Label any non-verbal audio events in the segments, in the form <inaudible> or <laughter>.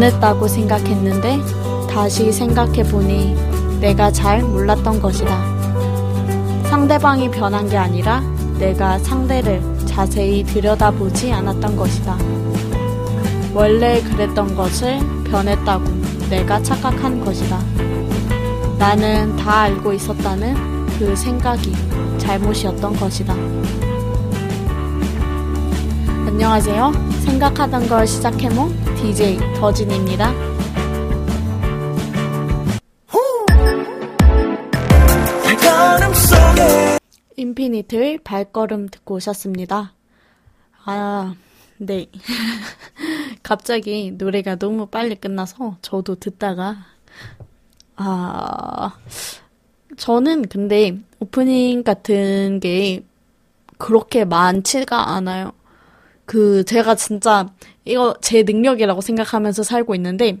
변했다고 생각했는데 다시 생각해보니 내가 잘 몰랐던 것이다. 상대방이 변한 게 아니라 내가 상대를 자세히 들여다보지 않았던 것이다. 원래 그랬던 것을 변했다고 내가 착각한 것이다. 나는 다 알고 있었다는 그 생각이 잘못이었던 것이다. 안녕하세요. 생각하던 걸 시작해몽 DJ 더진입니다. 인피니트의 발걸음 듣고 오셨습니다. 아, 네. <laughs> 갑자기 노래가 너무 빨리 끝나서 저도 듣다가, 아, 저는 근데 오프닝 같은 게 그렇게 많지가 않아요. 그, 제가 진짜 이거 제 능력이라고 생각하면서 살고 있는데,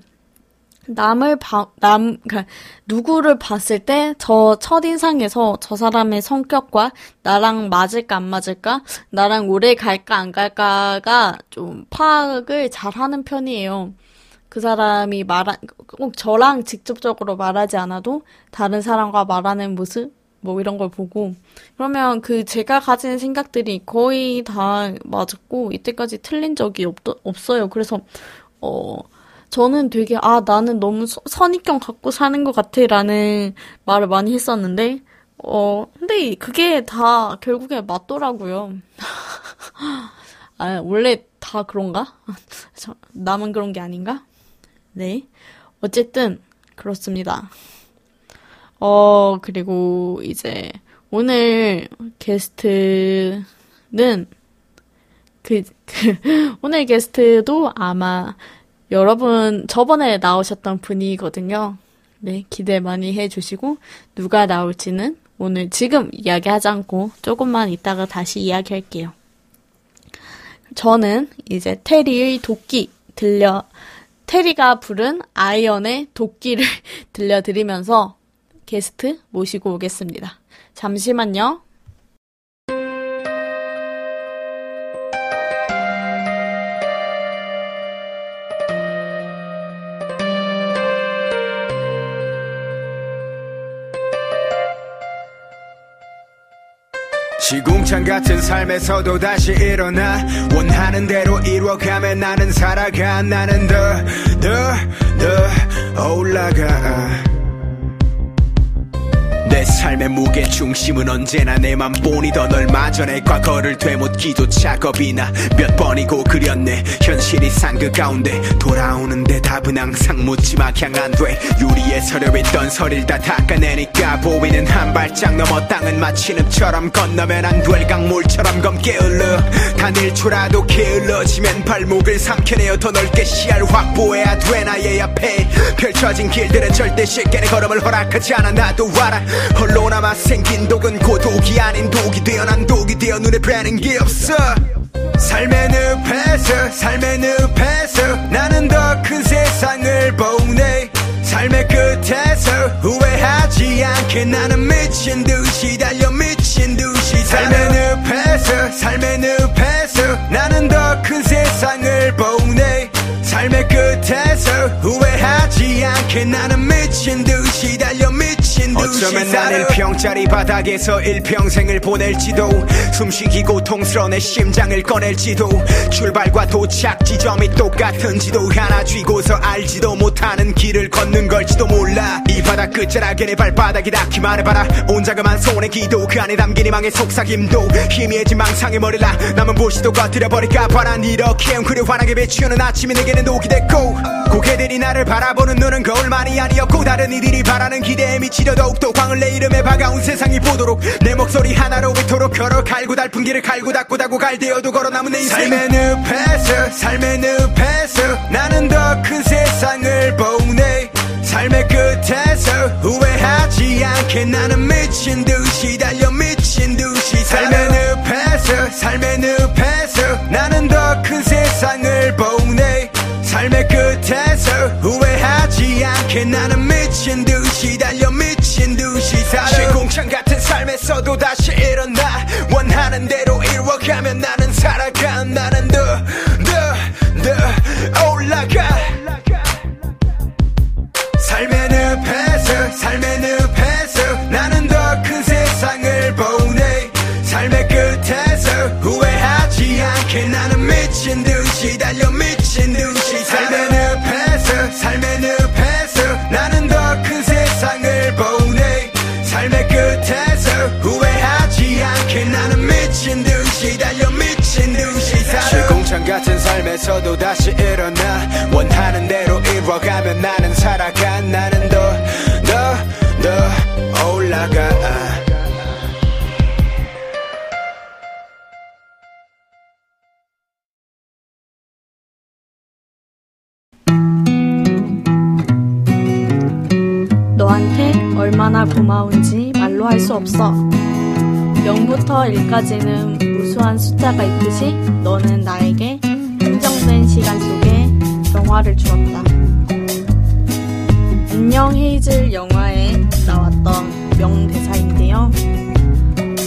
남을 봐, 남, 그니까, 누구를 봤을 때, 저 첫인상에서 저 사람의 성격과 나랑 맞을까 안 맞을까, 나랑 오래 갈까 안 갈까가 좀 파악을 잘 하는 편이에요. 그 사람이 말한, 꼭 저랑 직접적으로 말하지 않아도 다른 사람과 말하는 모습, 뭐 이런 걸 보고, 그러면 그 제가 가진 생각들이 거의 다 맞았고, 이때까지 틀린 적이 없, 없어요. 그래서, 어, 저는 되게, 아, 나는 너무 선입견 갖고 사는 것 같아. 라는 말을 많이 했었는데, 어, 근데 그게 다 결국에 맞더라고요. <laughs> 아, 원래 다 그런가? <laughs> 남은 그런 게 아닌가? 네. 어쨌든, 그렇습니다. 어, 그리고 이제, 오늘 게스트는, 그, 그, <laughs> 오늘 게스트도 아마 여러분 저번에 나오셨던 분이거든요. 네, 기대 많이 해주시고 누가 나올지는 오늘 지금 이야기하지 않고 조금만 이따가 다시 이야기할게요. 저는 이제 테리의 도끼 들려 테리가 부른 아이언의 도끼를 <laughs> 들려드리면서 게스트 모시고 오겠습니다. 잠시만요. 시궁창 같은 삶에서도 다시 일어나 원하는 대로 이루어가면 나는 살아가 나는 더 더 더 올라가 내 삶의 무게 중심은 언제나 내맘 뿐이던 얼마 전에 과거를 되묻기도 작업이나 몇 번이고 그렸네. 현실이 상그 가운데 돌아오는데 답은 항상 묻지막 향안 돼. 유리에 서려 있던 설일 다 닦아내니까 보이는 한 발짝 넘어 땅은 마치 늪처럼 건너면 안될 강물처럼 검게 흘러. 단 1초라도 게을러지면 발목을 삼켜내어 더 넓게 시야를 확보해야 돼. 나의 앞에 펼쳐진 길들은 절대 쉽게 내 걸음을 허락하지 않아. 나도 알아 홀로 남아 생긴 독은 고독이 아닌 독이 되어 난 독이 되어 눈에 뵈는 게 없어. 삶의 늪에서 삶의 늪에서 나는 더 큰 세상을 보네 삶의 끝에서 후회하지 않게 나는 미친 듯이 달려 미친 듯이 삶의 늪에서 삶의 늪에서 나는 더 큰 세상을 보네 삶의 끝에서 후회하지 않게 나는 미친 듯이 달려 미친 어쩌면 난 일평짜리 바닥에서 일평생을 보낼지도 숨쉬기 고통스러운 내 심장을 꺼낼지도 출발과 도착 지점이 똑같은지도 하나 쥐고서 알지도 못하는 길을 걷는 걸지도 몰라. 이 바닥 끝자락에 내 발바닥이 닿기만 해봐라. 온 자그만 손의 기도 그 안에 담긴 희망의 속삭임도 희미해진 망상의 머리라. 남은 불씨도 꺼뜨려버릴까 바란 이렇게 그래 환하게 비추는 아침이 내게는 녹이 됐고 고개들이 나를 바라보는 눈은 거울만이 아니었고 다른 이들이 바라는 기대에 미치려 더욱더 광을 내 이름에 박아온 세상이 보도록 내 목소리 하나로 이토록 걸어 갈고 달픈 길을 갈고 닦고 닦고 갈대어도 걸어 남은 내 인생. 삶의 늪에서 삶의 늪에서 나는 더 큰 세상을 보네 삶의 끝에서 후회하지 않게 나는 미친 듯이 달려 미친 듯이 삶의 늪에서 삶의 늪에서 나는 더 큰 세상을 보네 삶의 끝에서 후회하지 않게 나는 미친 듯이 달려 미친 에서도 다시 일어나. 원하는 대로 이뤄가면 나는 살아가. 나는 더더더 올라가. 삶의 늪에서 삶의 늪에서 나는 더 큰 세상을 보네 삶의 끝에서 후회하지 않게 나는 미친 듯이 달려 미친 미친 듯이 달려 미친 듯이 살아 실공창 같은 삶에서도 다시 일어나. 원하는 대로 이뤄가면 나는 살아가. 나는 더 더 더 올라가. 너한테 얼마나 고마운지 말로 할 수 없어. 0부터 1까지는 무수한 숫자가 있듯이 너는 나에게 한정된 시간 속에 영화를 주었다. 안녕 헤이즐 영화에 나왔던 명대사인데요.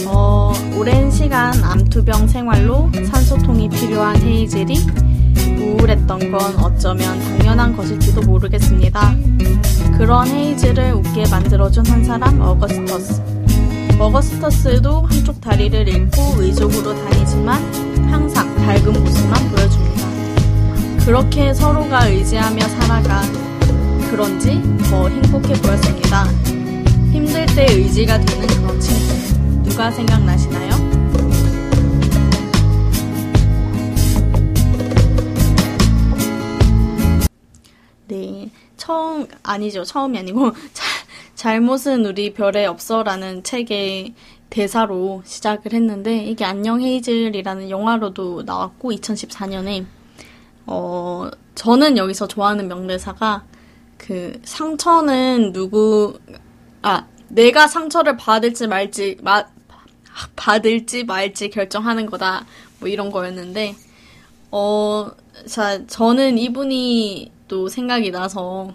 어, 오랜 시간 암투병 생활로 산소통이 필요한 헤이즐이 우울했던 건 어쩌면 당연한 것일지도 모르겠습니다. 그런 헤이즐을 웃게 만들어준 한 사람 어거스터스. 어거스터스도 한쪽 다리를 잃고 의족으로 다니지만 항상 밝은 모습만 보여줍니다. 그렇게 서로가 의지하며 살아가 그런지 더 행복해 보였습니다. 힘들 때 의지가 되는 그런 친구. 누가 생각나시나요? 네, 처음 아니죠. 처음이 아니고 <laughs> 자, 잘못은 우리 별에 없어라는 책의 대사로 시작을 했는데 이게 안녕 헤이즐이라는 영화로도 나왔고 2014년에 어 저는 여기서 좋아하는 명대사가 그 상처는 누구 아 내가 상처를 받을지 말지 마, 받을지 말지 결정하는 거다. 뭐 이런 거였는데 어, 자, 저는 이분이 또 생각이 나서,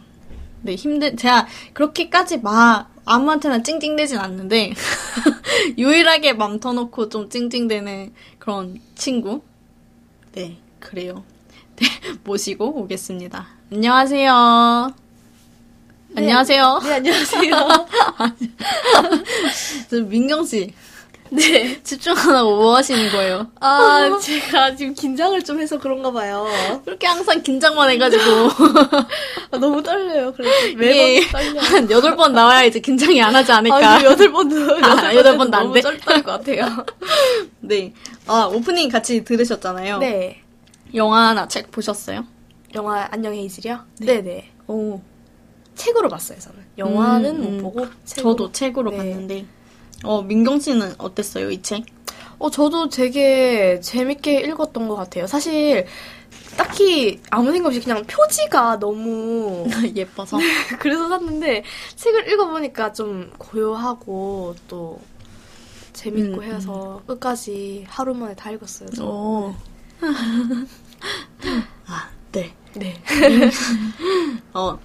네, 힘든, 제가 그렇게까지 막 아무한테나 찡찡대진 않는데, <laughs> 유일하게 맘 터놓고 좀 찡찡대는 그런 친구? 네, 그래요. 네, <laughs> 모시고 오겠습니다. 안녕하세요. 안녕하세요. 네, 안녕하세요. <laughs> 저 민경씨, 네. <laughs> 집중 안 하고 뭐 하시는 거예요? 아, <laughs> 제가 지금 긴장을 좀 해서 그런가 봐요. 그렇게 항상 긴장만 해가지고. <laughs> 아, 너무 떨려요. 그래서 매번 떨려요. 한 여덟 번 나와야 이제 긴장이 안 하지 않을까. 아, 여덟 번도, 아, 여덟 번도 안 너무 돼? 쩔떨 것 같아요. 네. 아, 오프닝 같이 들으셨잖아요. 네. 영화나 책 보셨어요? 영화 안녕 헤이즐이요? 네. 네 오. 책으로 봤어요, 저는. 영화는 음, 음. 못 보고 책으로. 저도 책으로 네. 봤는데. 어, 민경 씨는 어땠어요, 이 책? 어, 저도 되게 재밌게 읽었던 것 같아요. 사실 딱히 아무 생각 없이 그냥 표지가 너무 <laughs> 예뻐서. <laughs> 그래서 샀는데 책을 읽어보니까 좀 고요하고 또 재밌고 음, 해서 끝까지 하루 만에 다 읽었어요. 저. 오. <laughs> 아, 네. 네. 어,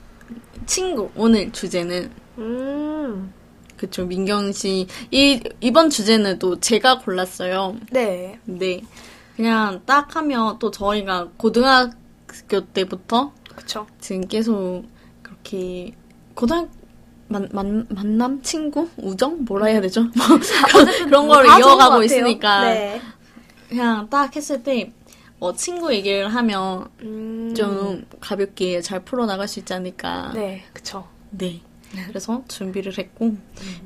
친구. 오늘 주제는 음. 그쵸, 민경 씨. 이, 이번 주제는 또 제가 골랐어요. 네. 근데 그냥 딱 하면 또 저희가 고등학교 때부터 그쵸. 지금 계속 그렇게 고등 만, 만, 만남 친구 우정 뭐라 해야 되죠? 뭐 그런, 그런 것 이어가고. 있으니까 네. 그냥 딱 했을 때 어, 친구 얘기를 하면 음. 좀 가볍게 잘 풀어나갈 수 있지 않을까. 네, 그쵸. 네. 그래서 준비를 했고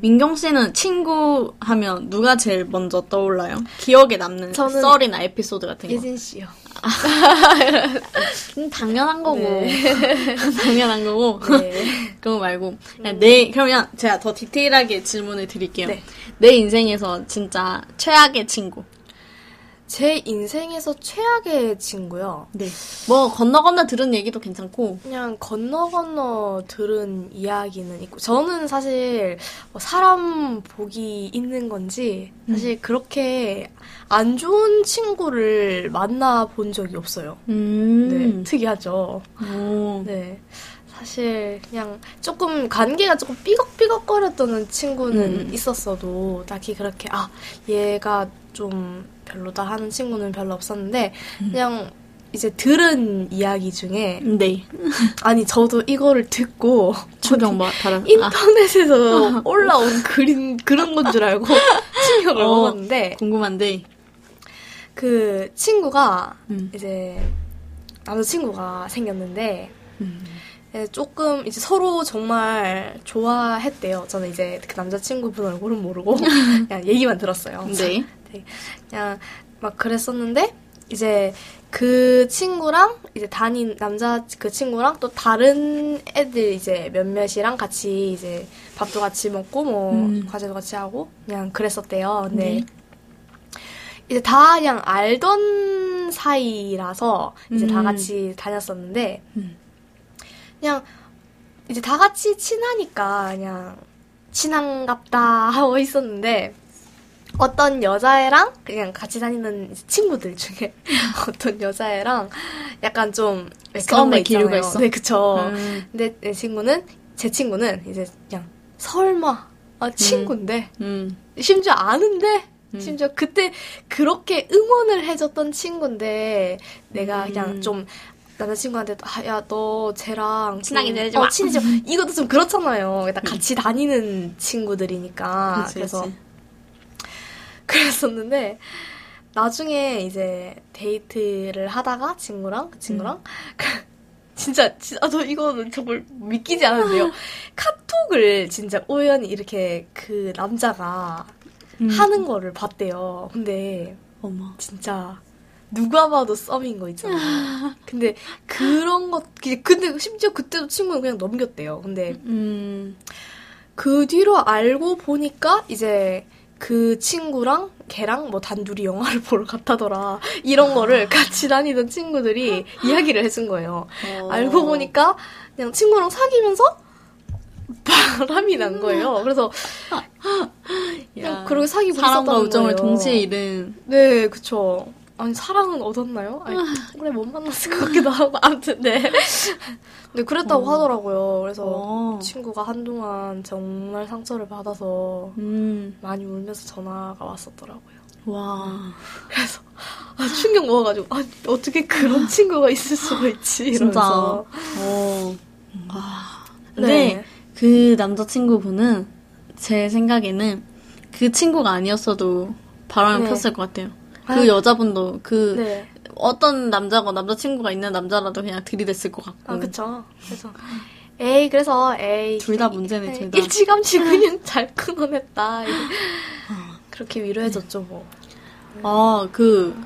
민경 씨는 친구 하면 누가 제일 먼저 떠올라요? 기억에 남는 저는 썰이나 에피소드 같은 거. 예진 씨요. <laughs> 음, 당연한 거고. 네. <laughs> 당연한 거고. 네. <laughs> 그거 말고. 그냥 내, 그러면 제가 더 디테일하게 질문을 드릴게요. 네. 내 인생에서 진짜 최악의 친구. 제 인생에서 최악의 친구요. 네. 뭐, 건너 건너 들은 얘기도 괜찮고. 그냥 건너 건너 들은 이야기는 있고 저는 사실 뭐 사람 복이 있는 건지 사실 그렇게 안 좋은 친구를 만나 본 적이 없어요. 음. 네, 특이하죠. 오. 네. 사실 그냥 조금 관계가 조금 삐걱삐걱거렸던 친구는 음. 있었어도 딱히 그렇게 아 얘가 좀 별로다 하는 친구는 별로 없었는데 음. 그냥 이제 들은 이야기 중에 네. 아니 저도 이거를 듣고 추경 뭐, 다른. 아, 인터넷에서 <laughs> 올라온 그림 그런 건 줄 알고 <laughs> 충격을 어. 먹었는데 궁금한데. 그 친구가 음. 이제 남자친구가 생겼는데 음. 예, 조금 이제 서로 정말 좋아했대요. 저는 이제 그 남자친구분 얼굴은 모르고 <laughs> 그냥 얘기만 들었어요. 네. 네. 그냥 막 그랬었는데 이제 그 친구랑 이제 다닌 남자 그 친구랑 또 다른 애들 이제 몇몇이랑 같이 이제 밥도 같이 먹고 뭐 음. 과제도 같이 하고 그냥 그랬었대요. 근데 네. 이제 다 그냥 알던 사이라서 이제 다 음. 같이 다녔었는데 음. 그냥 이제 다 같이 친하니까 그냥 친한갑다 하고 있었는데 어떤 여자애랑 그냥 같이 다니는 친구들 중에 <laughs> 어떤 여자애랑 약간 좀 썸의 거 기류가. 있어? 네, 그쵸. 음. 근데 내 친구는 제 친구는 이제 그냥 설마 아 친구인데 음. 심지어 아는데 심지어 그때 그렇게 응원을 해줬던 친구인데 내가 음. 그냥 좀 남자친구한테 아, 야, 너 쟤랑 친하게 좀- 지내지 어, 마. 친해져. 이것도 좀 그렇잖아요. 일단 같이 다니는 친구들이니까. 그치, 그래서 그치. 그랬었는데 나중에 이제 데이트를 하다가 친구랑 그 친구랑 <laughs> 진짜 진짜 아, 저 이거는 정말 믿기지 않는데요. <laughs> 카톡을 진짜 우연히 이렇게 그 남자가 음. 하는 거를 봤대요. 근데 어머. 진짜 누가 봐도 썸인 거 있잖아요. <laughs> 근데 그런 것 그- 근데 심지어 그때도 친구는 그냥 넘겼대요. 근데 음. 그 뒤로 알고 보니까 이제 그 친구랑 걔랑 뭐 단둘이 영화를 <laughs> 보러 갔다더라. 이런 거를 같이 다니던 친구들이 이야기를 해준 거예요. 어. 알고 보니까 그냥 친구랑 사귀면서 바람이 난 거예요. 그래서 그냥 그렇게 사귀고 사랑과 있었다는 우정을 거예요. 동시에 잃은 네, 그쵸. 아니, 사랑은 얻었나요? 아니, 그래, 못 만났을 것 같기도 하고. <laughs> 아무튼, 네. 근데 그랬다고 하더라고요. 그래서 어. 친구가 한동안 정말 상처를 받아서 음. 많이 울면서 전화가 왔었더라고요. 와. 그래서 아, 충격 먹어가지고 아, 어떻게 그런 친구가 있을 수가 있지 이러면서 진짜. 어. 와. 근데 네. 그 남자친구분은 제 생각에는 그 친구가 아니었어도 바람을 네. 폈을 것 같아요. 그 아. 여자분도 그 네. 어떤 남자가 남자친구가 있는 남자라도 그냥 들이댔을 것 같고. 아 그쵸. 그래서 에이 그래서 에이 둘 다 문제네, 둘 다. 일찌감치 그냥 <laughs> 잘 끊어냈다. <laughs> 그렇게 위로해줬죠 뭐. 아, 그,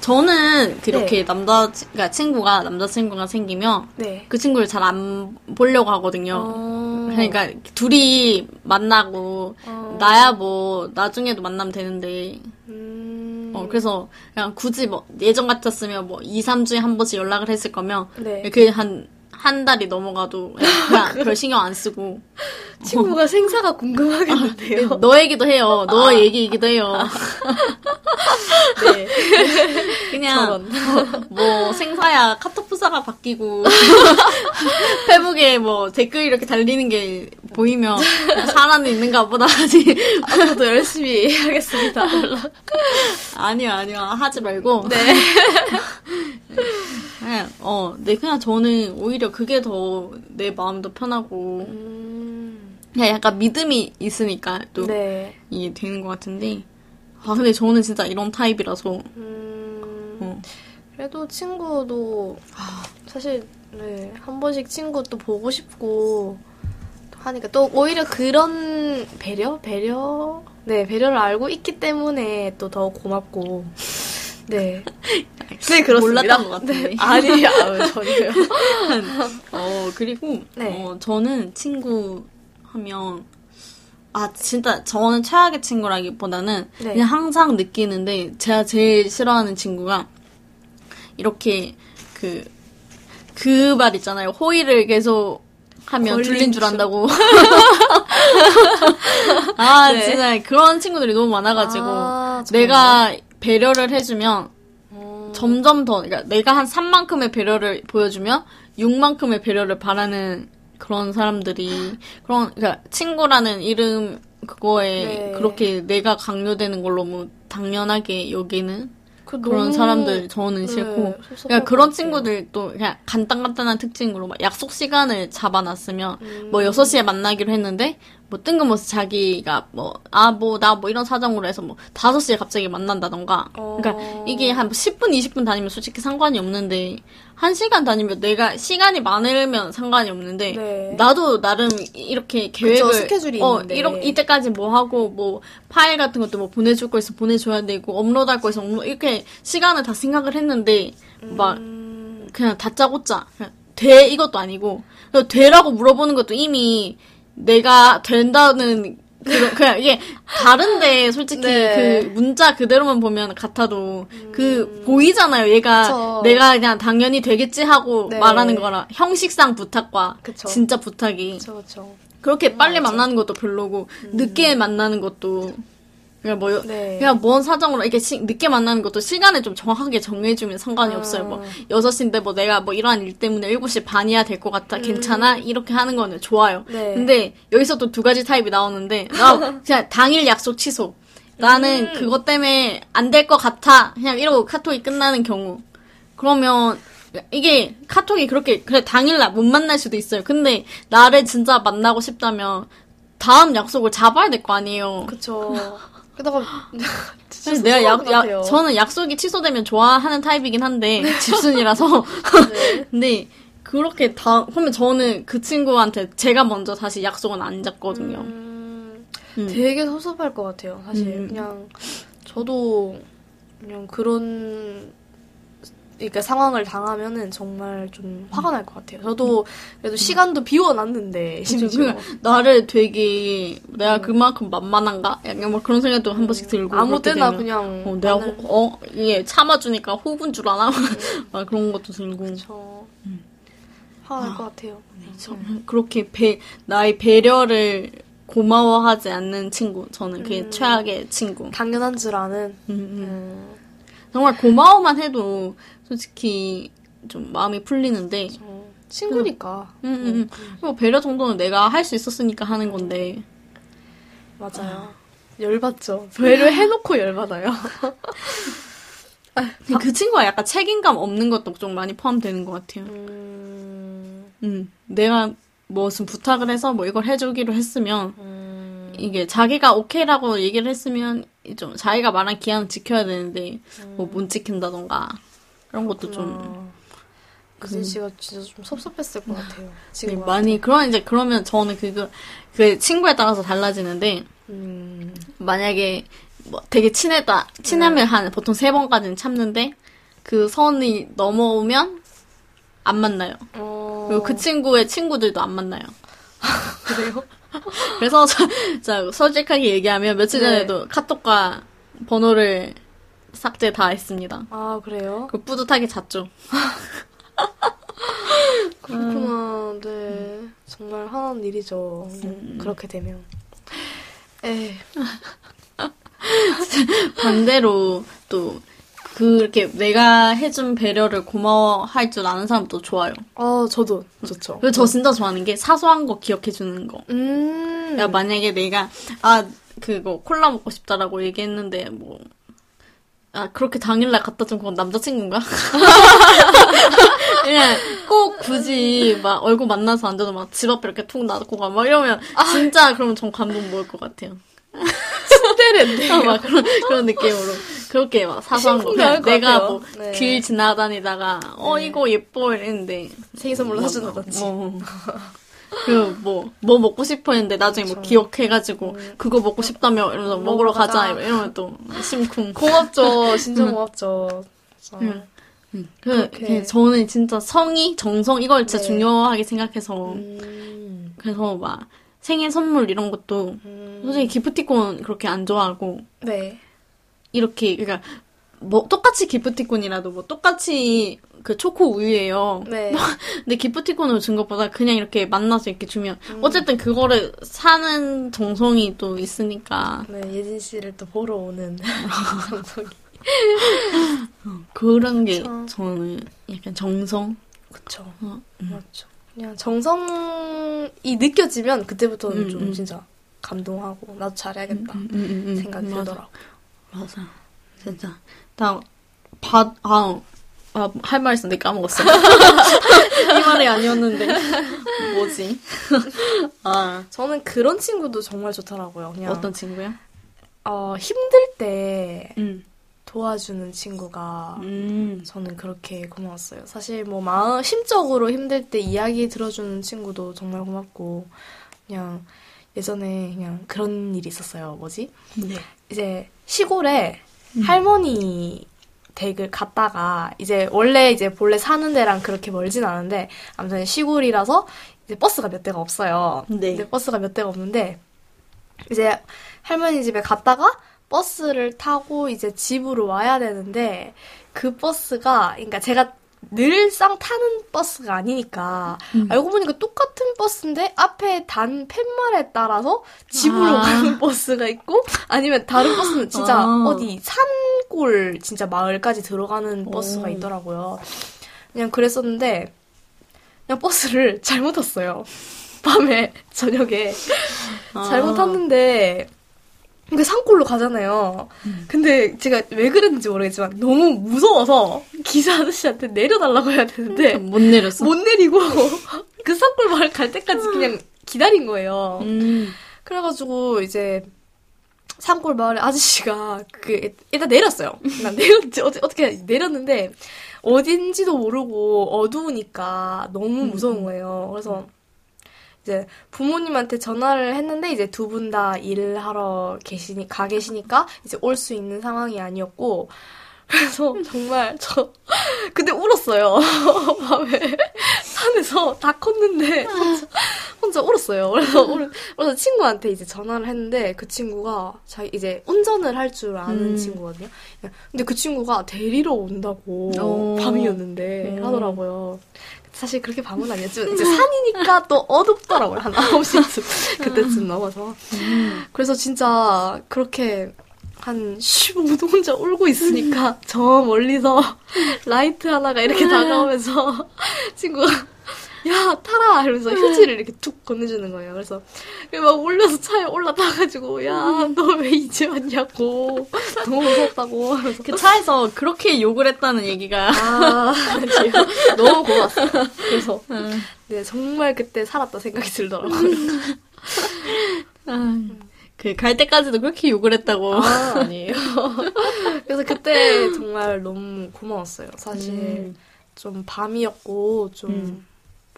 저는 그렇게 네. 남자, 그러니까 친구가, 남자친구가 생기면 네. 그 친구를 잘 안 보려고 하거든요. 어. 그러니까 둘이 만나고, 어. 나야 뭐, 나중에도 만나면 되는데, 음. 어, 그래서 그냥 굳이 뭐, 예전 같았으면 뭐, 2, 3주에 한 번씩 연락을 했을 거면, 네. 그 한, 한 달이 넘어가도 그냥, 그냥 <laughs> 별 신경 안 쓰고, 친구가 생사가 궁금하겠는데요. 너 얘기도 해요. 너 얘기이기도 해요. 네. 그냥, 저런. 뭐 생사야 카톡 부사가 바뀌고 <laughs> 페북에 뭐 댓글 이렇게 달리는 게 보이면 사람이 있는가 보다 하지 앞으로도 열심히 하겠습니다. 아니요 아니요 하지 말고 네. 그냥 어, 네 그냥 저는 오히려 그게 더 내 마음도 편하고 음. 그냥 약간 믿음이 있으니까 또 네. 이게 되는 것 같은데 아 근데 저는 진짜 이런 타입이라서 음. 어. 그래도 친구도 사실 네, 한 번씩 친구 또 보고 싶고 또 하니까 또 오히려 그런 배려 배려 네 배려를 알고 있기 때문에 또 더 고맙고 네. <laughs> 네, 그렇습니다. 몰랐던 것 같은데. 네. 아니에요, 아유, 전혀요. <laughs> 어, 그리고, 네. 어, 저는 친구 하면, 아, 진짜, 저는 최악의 친구라기보다는, 네. 그냥 항상 느끼는데, 제가 제일 싫어하는 친구가, 이렇게, 그, 그 말 있잖아요. 호의를 계속 하면 둘린 줄 줄. 안다고. <laughs> 아, 네. 진짜, 그런 친구들이 너무 많아가지고, 아? 내가 배려를 해주면, 음, 점점 더, 그러니까 내가 한 3만큼의 배려를 보여주면 6만큼의 배려를 바라는 그런 사람들이, 그런, 그러니까 친구라는 이름 그거에 네. 그렇게 내가 강요되는 걸로 뭐 당연하게 여기는 그 그런 너무- 사람들 저는 네, 싫고, 섭섭할 그러니까 것 그런. 친구들 또 그냥 간단간단한 특징으로 막 약속 시간을 잡아놨으면 음. 뭐 6시에 만나기로 했는데 뭐 뜬금없이 자기가 뭐 아 뭐 나뭐 이런 사정으로 해서 뭐 5시에 갑자기 만난다던가 어. 그러니까 이게 한 10분 20분 다니면 솔직히 상관이 없는데 한 시간 다니면 내가 시간이 많으면 상관이 없는데 네. 나도 나름 이렇게 계획을 스케줄이 어, 있는데. 이렇 이때까지 뭐 하고 뭐 파일 같은 것도 뭐 보내줄 거 있어 보내줘야 되고 업로드할 거 있어 업로드 이렇게 시간을 다 생각을 했는데 막 음, 그냥 다짜고짜 그냥 돼 이것도 아니고 되라고 물어보는 것도 이미 내가 된다는 그냥 이게 다른데 솔직히 네. 그 문자 그대로만 보면 같아도 그 보이잖아요 얘가 그쵸. 내가 그냥 당연히 되겠지 하고 네. 말하는 거라 형식상 부탁과 그쵸. 진짜 부탁이 그쵸, 그쵸. 그렇게 빨리 맞아. 만나는 것도 별로고 늦게 만나는 것도 그냥 뭐 네. 그냥 뭔 사정으로 이렇게 시- 늦게 만나는 것도 시간을 좀 정확하게 정해주면 상관이 아. 없어요. 뭐 6시인데 뭐 내가 뭐 이러한 일 때문에 7시 반이야 될 것 같다. 괜찮아? 이렇게 하는 거는 좋아요. 음. 네. 근데 여기서 또 두 가지 타입이 나오는데 나 <laughs> 그냥 당일 약속 취소. 나는 음. 그것 때문에 안 될 것 같아. 그냥 이러고 카톡이 끝나는 경우. 그러면 이게 카톡이 그렇게 그래 당일날 못 만날 수도 있어요. 근데 나를 진짜 만나고 싶다면 다음 약속을 잡아야 될 거 아니에요. 그쵸. <laughs> 진짜 그래서 내가 약, 것 약. 저는 약속이 취소되면 좋아하는 타입이긴 한데 집순이라서 <laughs> 네. 근데 그렇게 다 그러면 저는 그 친구한테 제가 먼저 다시 약속은 안 잡거든요. 음, 음. 되게 섭섭할 것 같아요. 사실 음. 그냥 저도 그냥 그런 그러니까 상황을 당하면은 정말 좀 화가 날 것 같아요. 저도 그래도 시간도 비워놨는데 심지어. 나를 되게 내가 그만큼 만만한가? 약간 뭐 그런 생각도 한 번씩 들고 아무 때나 그냥 어, 내가 호- 어 이게 참아주니까 호구인 줄 아나? <laughs> 막 그런 것도 들고. 저 화가 날 것 같아요. 참, 그렇게 배 나의 배려를 고마워하지 않는 친구. 저는 그게 최악의 친구. 당연한 줄 아는. 음, 음. 음, 정말 고마워만 해도 솔직히 좀 마음이 풀리는데 저 친구니까 음, 음, 음. 그리고 배려 정도는 내가 할 수 있었으니까 하는 건데 맞아요. 열받죠. 배려 해놓고 열받아요. <laughs> 근데 그 친구가 약간 책임감 없는 것도 좀 많이 포함되는 것 같아요. 음, 음, 내가 무슨 부탁을 해서 뭐 이걸 해주기로 했으면 음, 이게 자기가 오케이라고 얘기를 했으면 좀 자기가 말한 기한을 지켜야 되는데 뭐못 지킨다던가 그런 것도 좀 어, 그진 씨가 진짜 좀 섭섭했을 것 같아요. <laughs> 네, 지금 많이 그런 이제 그러면 저는 그거 그 친구에 따라서 달라지는데 음, 만약에 뭐 되게 친하다 친하면 한 보통 세 번까지는 참는데 그 선이 넘어오면 안 만나요. 어, 그리고 그 친구의 친구들도 안 만나요. <laughs> 그래요? <laughs> 그래서 저, 저 솔직하게 얘기하면 며칠 네. 전에도 카톡과 번호를 삭제 다 했습니다. 아 그래요? 그 뿌듯하게 잤죠. <laughs> 그렇구나. 네, 정말 화나는 일이죠. 음. 그렇게 되면. 에, <laughs> 반대로 또 그렇게 내가 해준 배려를 고마워할 줄 아는 사람도 좋아요. 아 저도 좋죠. 그리고 저 진짜 좋아하는 게 사소한 거 기억해 주는 거. 음, 야 만약에 내가 아 그거 콜라 먹고 싶다라고 얘기했는데 뭐. 아 그렇게 당일날 갖다 준 그건 남자친구인가? 그냥 <laughs> 꼭 굳이 막 얼굴 만나서 앉아도 막 집 앞에 이렇게 툭 놔두고 가 막 이러면 진짜 그러면 전 감동 먹을 것 같아요. 때렸네. <laughs> 어, 막 그런 그런 느낌으로 그렇게 막 사소한 거 내가 같아요. 뭐 네. 길 지나다니다가 어 이거 예뻐 이랬는데 생일 선물로 사준다든지. 어. <laughs> 그 뭐 뭐 먹고 싶어 했는데 나중에 뭐 기억해가지고 그거 먹고 싶다며 이러면서 먹으러 가자 가자. 이러면 또 심쿵. 고맙죠. 진짜 고맙죠. 진짜. 음. 그. 그 저는 진짜 성의, 정성 이걸 진짜 네. 중요하게 생각해서 음, 그래서 막 생일 선물 이런 것도 음, 솔직히 기프티콘 그렇게 안 좋아하고 네. 이렇게 그러니까 뭐 똑같이 기프티콘이라도 뭐 똑같이 그 초코 우유예요. 네. <laughs> 근데 기프티콘으로 준 것보다 그냥 이렇게 만나서 이렇게 주면 어쨌든 그거를 사는 정성이 또 있으니까 네, 예진 씨를 또 보러 오는 <laughs> 정석이. 그런 게 그쵸. 저는 약간 정성. 그쵸. 어, 맞죠. 그냥 정성이 느껴지면 그때부터는 음, 좀 음. 진짜 감동하고 나도 잘해야겠다 음, 음, 음, 생각이. 들더라고. 맞아. 진짜. 나, 바, 아, 아, 할 말 있었는데 까먹었어. 이 말이 아니었는데. 뭐지? 아, 저는 그런 친구도 정말 좋더라고요. 그냥 어떤 친구야? 어, 힘들 때 응. 도와주는 친구가 음. 저는 그렇게 고마웠어요. 사실 뭐 마음 심적으로 힘들 때 이야기 들어주는 친구도 정말 고맙고 그냥 예전에 그냥 그런 일이 있었어요. 뭐지? 네. 이제 시골에 할머니 댁을 갔다가 이제 원래 이제 본래 사는 데랑 그렇게 멀진 않은데 아무튼 시골이라서 이제 버스가 몇 대가 없어요. 네. 이제 버스가 몇 대가 없는데 이제 할머니 집에 갔다가 버스를 타고 이제 집으로 와야 되는데 그 버스가 그러니까 제가 늘상 타는 버스가 아니니까 알고 보니까 똑같은 버스인데 앞에 단 팻말에 따라서 집으로 아. 가는 <laughs> 버스가 있고 아니면 다른 버스는 진짜 아. 어디 산골 진짜 마을까지 들어가는 버스가 오. 있더라고요. 그냥 그랬었는데 그냥 버스를 <laughs> 잘못 탔어요. 밤에 저녁에 아. 잘못 탔는데 그 산골로 가잖아요. 근데 제가 왜 그랬는지 모르겠지만 너무 무서워서 기사 아저씨한테 내려달라고 해야 되는데 못 내렸어. 못 내리고 <laughs> 그 산골 마을 갈 때까지 그냥 기다린 거예요. 음. 그래가지고 이제 산골 마을의 아저씨가 그 일단 내렸어요. 난 내렸지 어떻게 어떻게 내렸는데 어딘지도 모르고 어두우니까 너무 무서운 거예요. 그래서 이제 부모님한테 전화를 했는데 이제 두 분 다 일을 하러 계시니 가 계시니까 이제 올 수 있는 상황이 아니었고 그래서 정말 저 <laughs> 그때 울었어요. <laughs> 밤에. 산에서 다 컸는데 혼자, 울었어요. <laughs> 그래서 울, 그래서 친구한테 이제 전화를 했는데 그 친구가 자기 이제 운전을 할 줄 아는 음. 친구거든요. 근데 그 친구가 데리러 온다고 오. 밤이었는데 음. 하더라고요. 사실 그렇게 밤은 아니었지만 이제 산이니까 또 어둡더라고요. 한 9시쯤 그때쯤 넘어서. 그래서 진짜 그렇게 한 15분 혼자 울고 있으니까 저 멀리서 <laughs> 라이트 하나가 이렇게 다가오면서 <laughs> 친구가 야 타라 이러면서 휴지를 이렇게 툭 건네주는 거예요. 그래서 막 울려서 차에 올라타가지고 야 너 왜 이제 왔냐고 <laughs> 너무 무섭다고 하면서 그 차에서 그렇게 욕을 했다는 얘기가. 아 <laughs> 너무 고마웠어요. 그래서 네 정말 그때 살았다 생각이 들더라고요. 아, 그갈 때까지도 그렇게 욕을 했다고. 아, 아니에요. <laughs> 그래서 그때 정말 너무 고마웠어요. 사실 음. 좀 밤이었고 좀 음.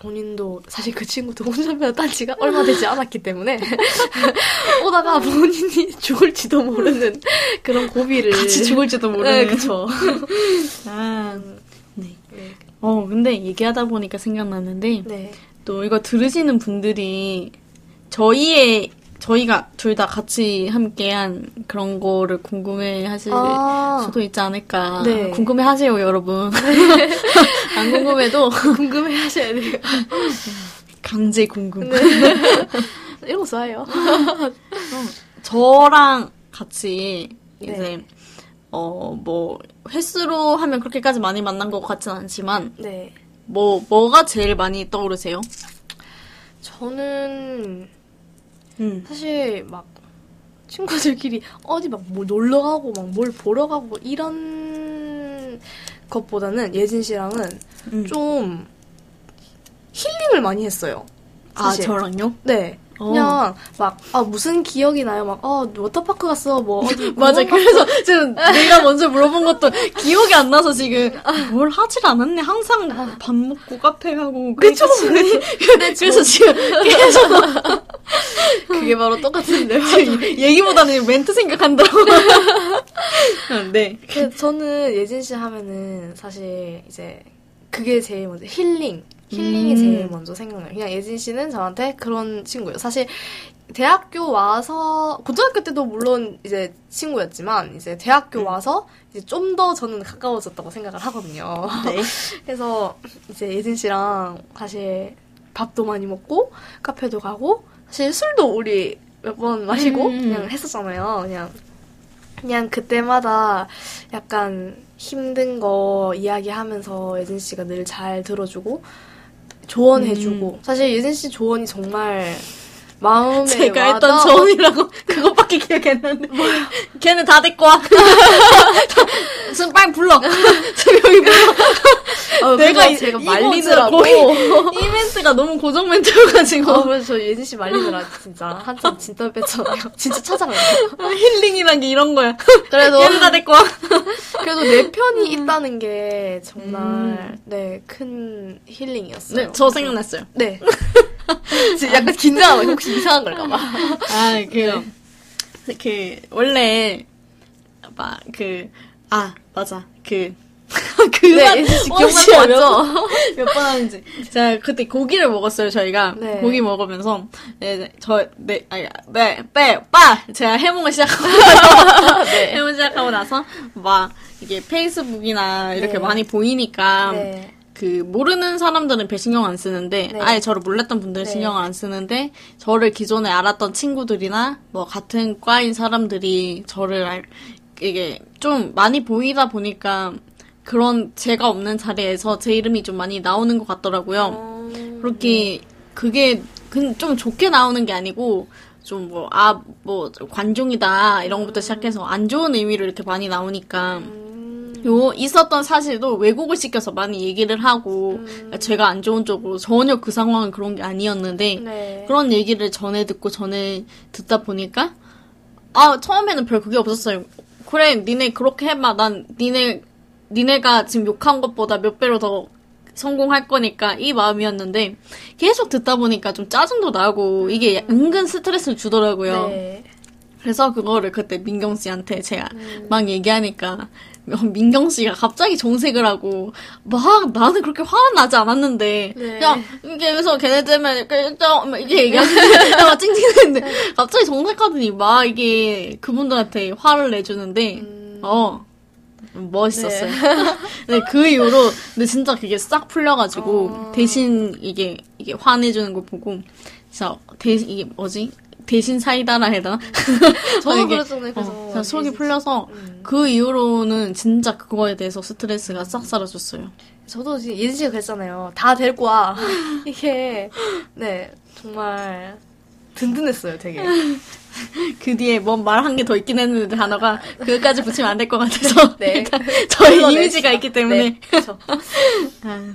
본인도 사실 그 친구도 혼자면 딴 지가 얼마 되지 않았기 때문에 <laughs> 오다가 본인이 죽을지도 모르는 그런 고비를 같이 죽을지도 네, 모르는. 그쵸. <laughs> 아, 네. 네. 어, 근데 얘기하다 보니까 생각났는데, 네. 또 이거 들으시는 분들이 저희의, 저희가 둘 다 같이 함께한 그런 거를 궁금해 하실 아. 수도 있지 않을까. 네. 궁금해 하세요, 여러분. <laughs> 안 궁금해도 <laughs> 궁금해 하셔야 돼요. 강제 궁금. 네. 이런 거 좋아해요. 저랑 같이 이제 네. 어 뭐 횟수로 하면 그렇게까지 많이 만난 것 같진 않지만 네. 뭐 뭐가 제일 많이 떠오르세요? 저는 음. 사실 막 친구들끼리 어디 막 뭐 놀러 가고 막 뭘 보러 가고 이런 것보다는 예진 씨랑은 음. 좀 힐링을 많이 했어요. 아 사실. 저랑요? 네. 어. 그냥 막아 무슨 기억이 나요? 막어 워터파크 갔어 뭐 어디 <laughs> 맞아. 공원 그래서 <laughs> 지금 내가 먼저 물어본 것도 기억이 안 나서 지금 뭘 하질 않았네. 항상 밥 먹고 카페 가고. 그쵸. 그러니까 <laughs> 그래서 지금 계속 그게 바로 똑같은데. <laughs> 얘기보다는 멘트 생각한다고. <laughs> 네. 그 저는 예진 씨 하면은 사실 이제 그게 제일 먼저 힐링. 힐링이 음. 제일 먼저 생각나요. 그냥 예진 씨는 저한테 그런 친구예요. 사실 대학교 와서 고등학교 때도 물론 이제 친구였지만 이제 대학교 와서 이제 좀 더 저는 가까워졌다고 생각을 하거든요. 네. <laughs> 그래서 이제 예진 씨랑 사실 밥도 많이 먹고 카페도 가고 사실 술도 우리 몇 번 마시고 음. 그냥 했었잖아요. 그냥 그냥 그때마다 약간 힘든 거 이야기하면서 예진 씨가 늘 잘 들어주고 조언해주고 사실 예진 씨 조언이 정말 마음에 제가 와닿아. 했던 조언이라고 <laughs> 그것밖에 기억이 안 나는데 걔는 다 데리고 와 <laughs> 지금 빨리 불러 <laughs> 세명이 불러 어, 내가 제가 말리느라고. 진짜 이 멘트가 너무 고정 멘트여가지고 아, 그래서 저 예진 씨 말리느라 진짜 한참 진땀 뺐잖아요. 진짜 찾아가요. 힐링이란 게 이런 거야 그래도 데리고 와 <laughs> 그래도 내 편이 있다는 게 정말 네큰 힐링이었어요. 네, 저 생각났어요 네. <laughs> 지금 약간 긴장하고 혹시 이상한 걸까봐. 아, 그, 그, 원래, 막, 그, 아, 맞아. 그, <laughs> 그, 네, 거 맞죠? 몇번 하는지. 제가 그때 고기를 먹었어요, 저희가. 네. 고기 먹으면서, 네, 네, 저, 네, 아니, 네, 빼, 빠! 제가 해몽을 시작하고 나서, <laughs> 네. 해몽 시작하고 나서, 막, 이게 페이스북이나 이렇게 네. 많이 보이니까, 네. 그 모르는 사람들은 별 신경 안 쓰는데 네. 아예 저를 몰랐던 분들은 네. 신경 안 쓰는데 저를 기존에 알았던 친구들이나 뭐 같은 과인 사람들이 저를 알, 이게 좀 많이 보이다 보니까 그런 제가 없는 자리에서 제 이름이 좀 많이 나오는 것 같더라고요. 음, 그렇게 그게 그좀 좋게 나오는 게 아니고 좀뭐아 뭐 관종이다 이런 것부터 시작해서 안 좋은 의미로 이렇게 많이 나오니까 음, 요 있었던 사실도 왜곡을 시켜서 많이 얘기를 하고 음. 제가 안 좋은 쪽으로 전혀 그 상황은 그런 게 아니었는데 네. 그런 얘기를 전에 듣고 전에 듣다 보니까 아 처음에는 별 그게 없었어요. 그래 니네 그렇게 해봐 난 니네 니네가 지금 욕한 것보다 몇 배로 더 성공할 거니까 이 마음이었는데 계속 듣다 보니까 좀 짜증도 나고 이게 은근 스트레스를 주더라고요. 음. 네. 그래서 그거를 그때 민경 씨한테 제가 음. 막 얘기하니까 <laughs> 민경 씨가 갑자기 정색을 하고 막 나는 그렇게 화는 나지 않았는데 네. 그냥 이게 그래서 걔네 때문에 이렇게 좀 이렇게 얘기하는데 <laughs> 막 찡찡대는데 갑자기 정색하더니 막 이게 그분들한테 화를 내주는데 음. 어 멋있었어요. 네, <laughs> 그 이후로 근데 진짜 그게 싹 풀려가지고 어. 대신 이게 이게 화내주는 거 보고 진짜 대 이게 뭐지 대신 사이다라 해야 되나? <laughs> 저도 그랬잖아요. 그래서 어, 그냥 속이. 풀려서 음. 그 이후로는 진짜 그거에 대해서 스트레스가 싹 사라졌어요. 저도 지금 예진 씨가 그랬잖아요. 다 데리고 와. <laughs> 이게 네 정말 든든했어요. 되게. <laughs> 그 뒤에 뭔 말 한 게 더 있긴 했는데 단어가 그것까지 붙이면 안 될 것 같아서 네. 불러내시죠. 이미지가 있기 때문에 네, 그렇죠. 아,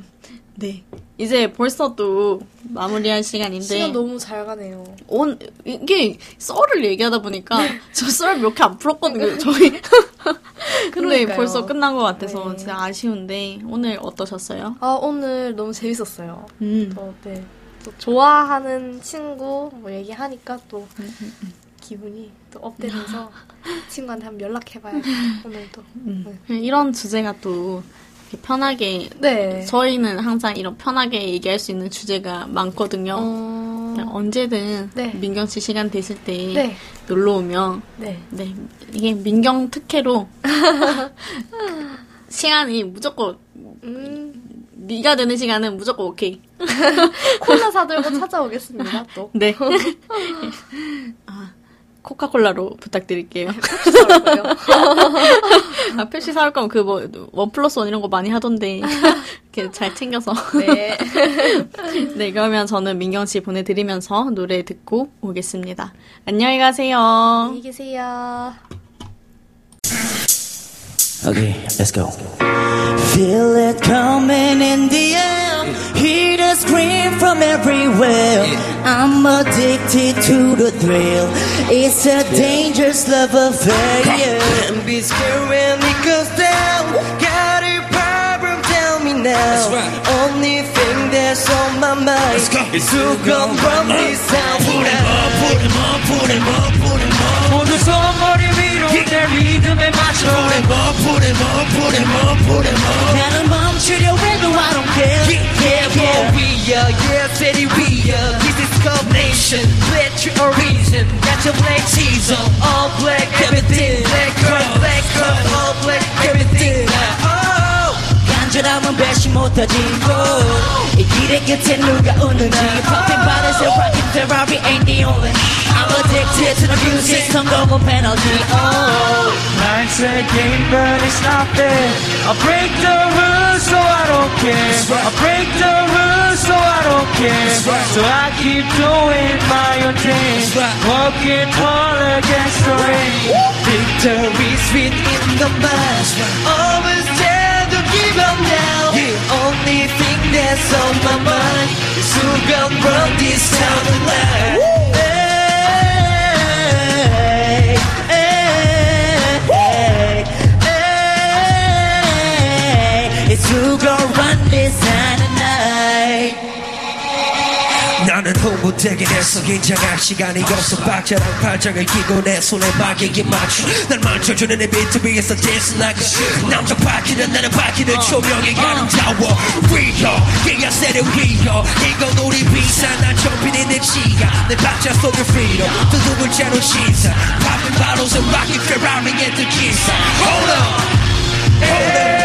네 이제 벌써 또 마무리할 시간인데 시간 너무 잘 가네요. 온 이게 썰을 얘기하다 보니까 <laughs> 저썰 몇 개 안 풀었거든요 저희 <laughs> 근데. 벌써 끝난 것 같아서 네. 진짜 아쉬운데 오늘 어떠셨어요? 아 오늘 너무 재밌었어요. 음. 또, 네. 또 좋아하는 친구 뭐 얘기하니까 또 기분이 또 업되면서 <laughs> 친구한테 한번 연락해봐야 오늘도. 음. 이런 주제가 또 이렇게 편하게 네. 저희는 항상 이런 편하게 얘기할 수 있는 주제가 많거든요. 어... 그냥 언제든 네. 민경 씨 시간 되실 때 네. 놀러 오면 네. 네 이게 민경 특혜로 <laughs> 시간이 무조건 음, 네가 되는 시간은 무조건 오케이. <laughs> 콜라 사들고 찾아오겠습니다. 또. 네. <laughs> 아, 코카콜라로 부탁드릴게요. 거예요. <laughs> 아, 표시 사올 거면 그 뭐, 원 플러스 원 이런 거 많이 하던데. 이렇게 잘 챙겨서. 네. <laughs> 네, 그러면 저는 민경 씨 보내드리면서 노래 듣고 오겠습니다. 안녕히 가세요. 안녕히 계세요. Okay, let's go. Feel it coming in the air. Hear the scream from everywhere. I'm addicted to the thrill. It's a dangerous love affair. Yeah. Don't be scared when it goes down. Got a problem? Tell me now. Only thing that's on my mind is who gon' run this town. Put him up, put him up, put him up, put him up. 모두 손머리 위로 내 리듬에 Put him on, put him on, put him on, put him on. Got him up to the window, I don't care. Yeah, yeah, yeah. yeah. we are, yeah, city we are. This is combination, let you a reason. Got your black cheese on, all black, everything. Black girl, black girl, all black, everything. Now, 간절함은 배심 못하지고 이 길의 끝에 누가 오는지 Popping bottles and rocking Ferrari ain't the only I'm addicted to the music 성공은 penalty oh Life's a game but it's not fair I break the rules so I don't care I break the rules so I don't care So I keep doing my own thing Walking tall against the rain Victory's within the mind Always on my mind. It's all gone from this time alive. 나는 홍보대기에서 긴장할 시간이 없어. 박자랑 발작을 끼고 내 손에 박에게 맞춰. 날 맞춰주는 내 비트 위에서 like a 남자 바퀴는 나는 바퀴는 조명이 아름다워 I said it real 이건 우리 비사 난 점핑인 내 지가 내 박자 속을 freedom 두두 글자로 신사 Popping bottles and rocking Ferrari의 뜻기사 Hold on. Hold on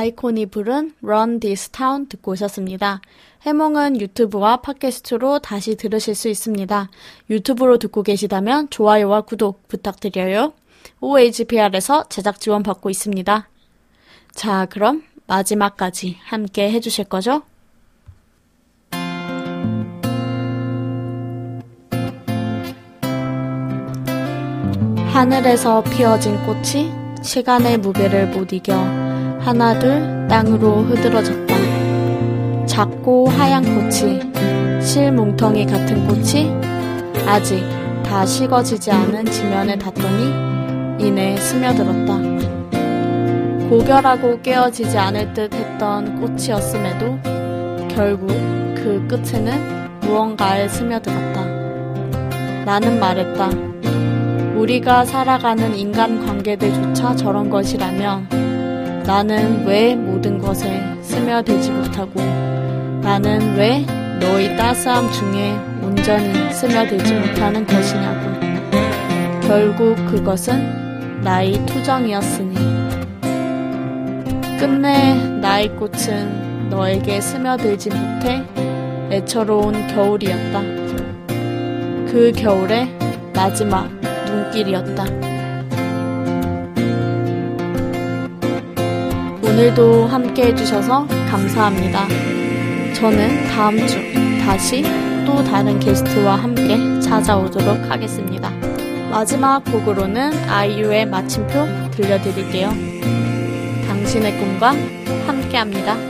아이콘이 부른 Run This Town 듣고 오셨습니다. 해몽은 유튜브와 팟캐스트로 다시 들으실 수 있습니다. 유튜브로 듣고 계시다면 좋아요와 구독 부탁드려요. OHPR에서 제작 지원 받고 있습니다. 자, 그럼 마지막까지 함께 해주실 거죠? 하늘에서 피어진 꽃이 시간의 무게를 못 이겨 하나 둘 땅으로 흐드러졌다. 작고 하얀 꽃이 실뭉텅이 같은 꽃이 아직 다 식어지지 않은 지면에 닿더니 이내 스며들었다. 고결하고 깨어지지 않을 듯 했던 꽃이었음에도 결국 그 끝에는 무언가에 스며들었다. 나는 말했다. 우리가 살아가는 인간 관계들조차 저런 것이라면 나는 왜 모든 것에 스며들지 못하고 나는 왜 너의 따스함 중에 온전히 스며들지 못하는 것이냐고. 결국 그것은 나의 투정이었으니. 끝내 나의 꽃은 너에게 스며들지 못해 애처로운 겨울이었다. 그 겨울의 마지막 눈길이었다. 오늘도 함께 해주셔서 감사합니다. 저는 다음 주 다시 또 다른 게스트와 함께 찾아오도록 하겠습니다. 마지막 곡으로는 아이유의 마침표 들려드릴게요. 당신의 꿈과 함께 합니다.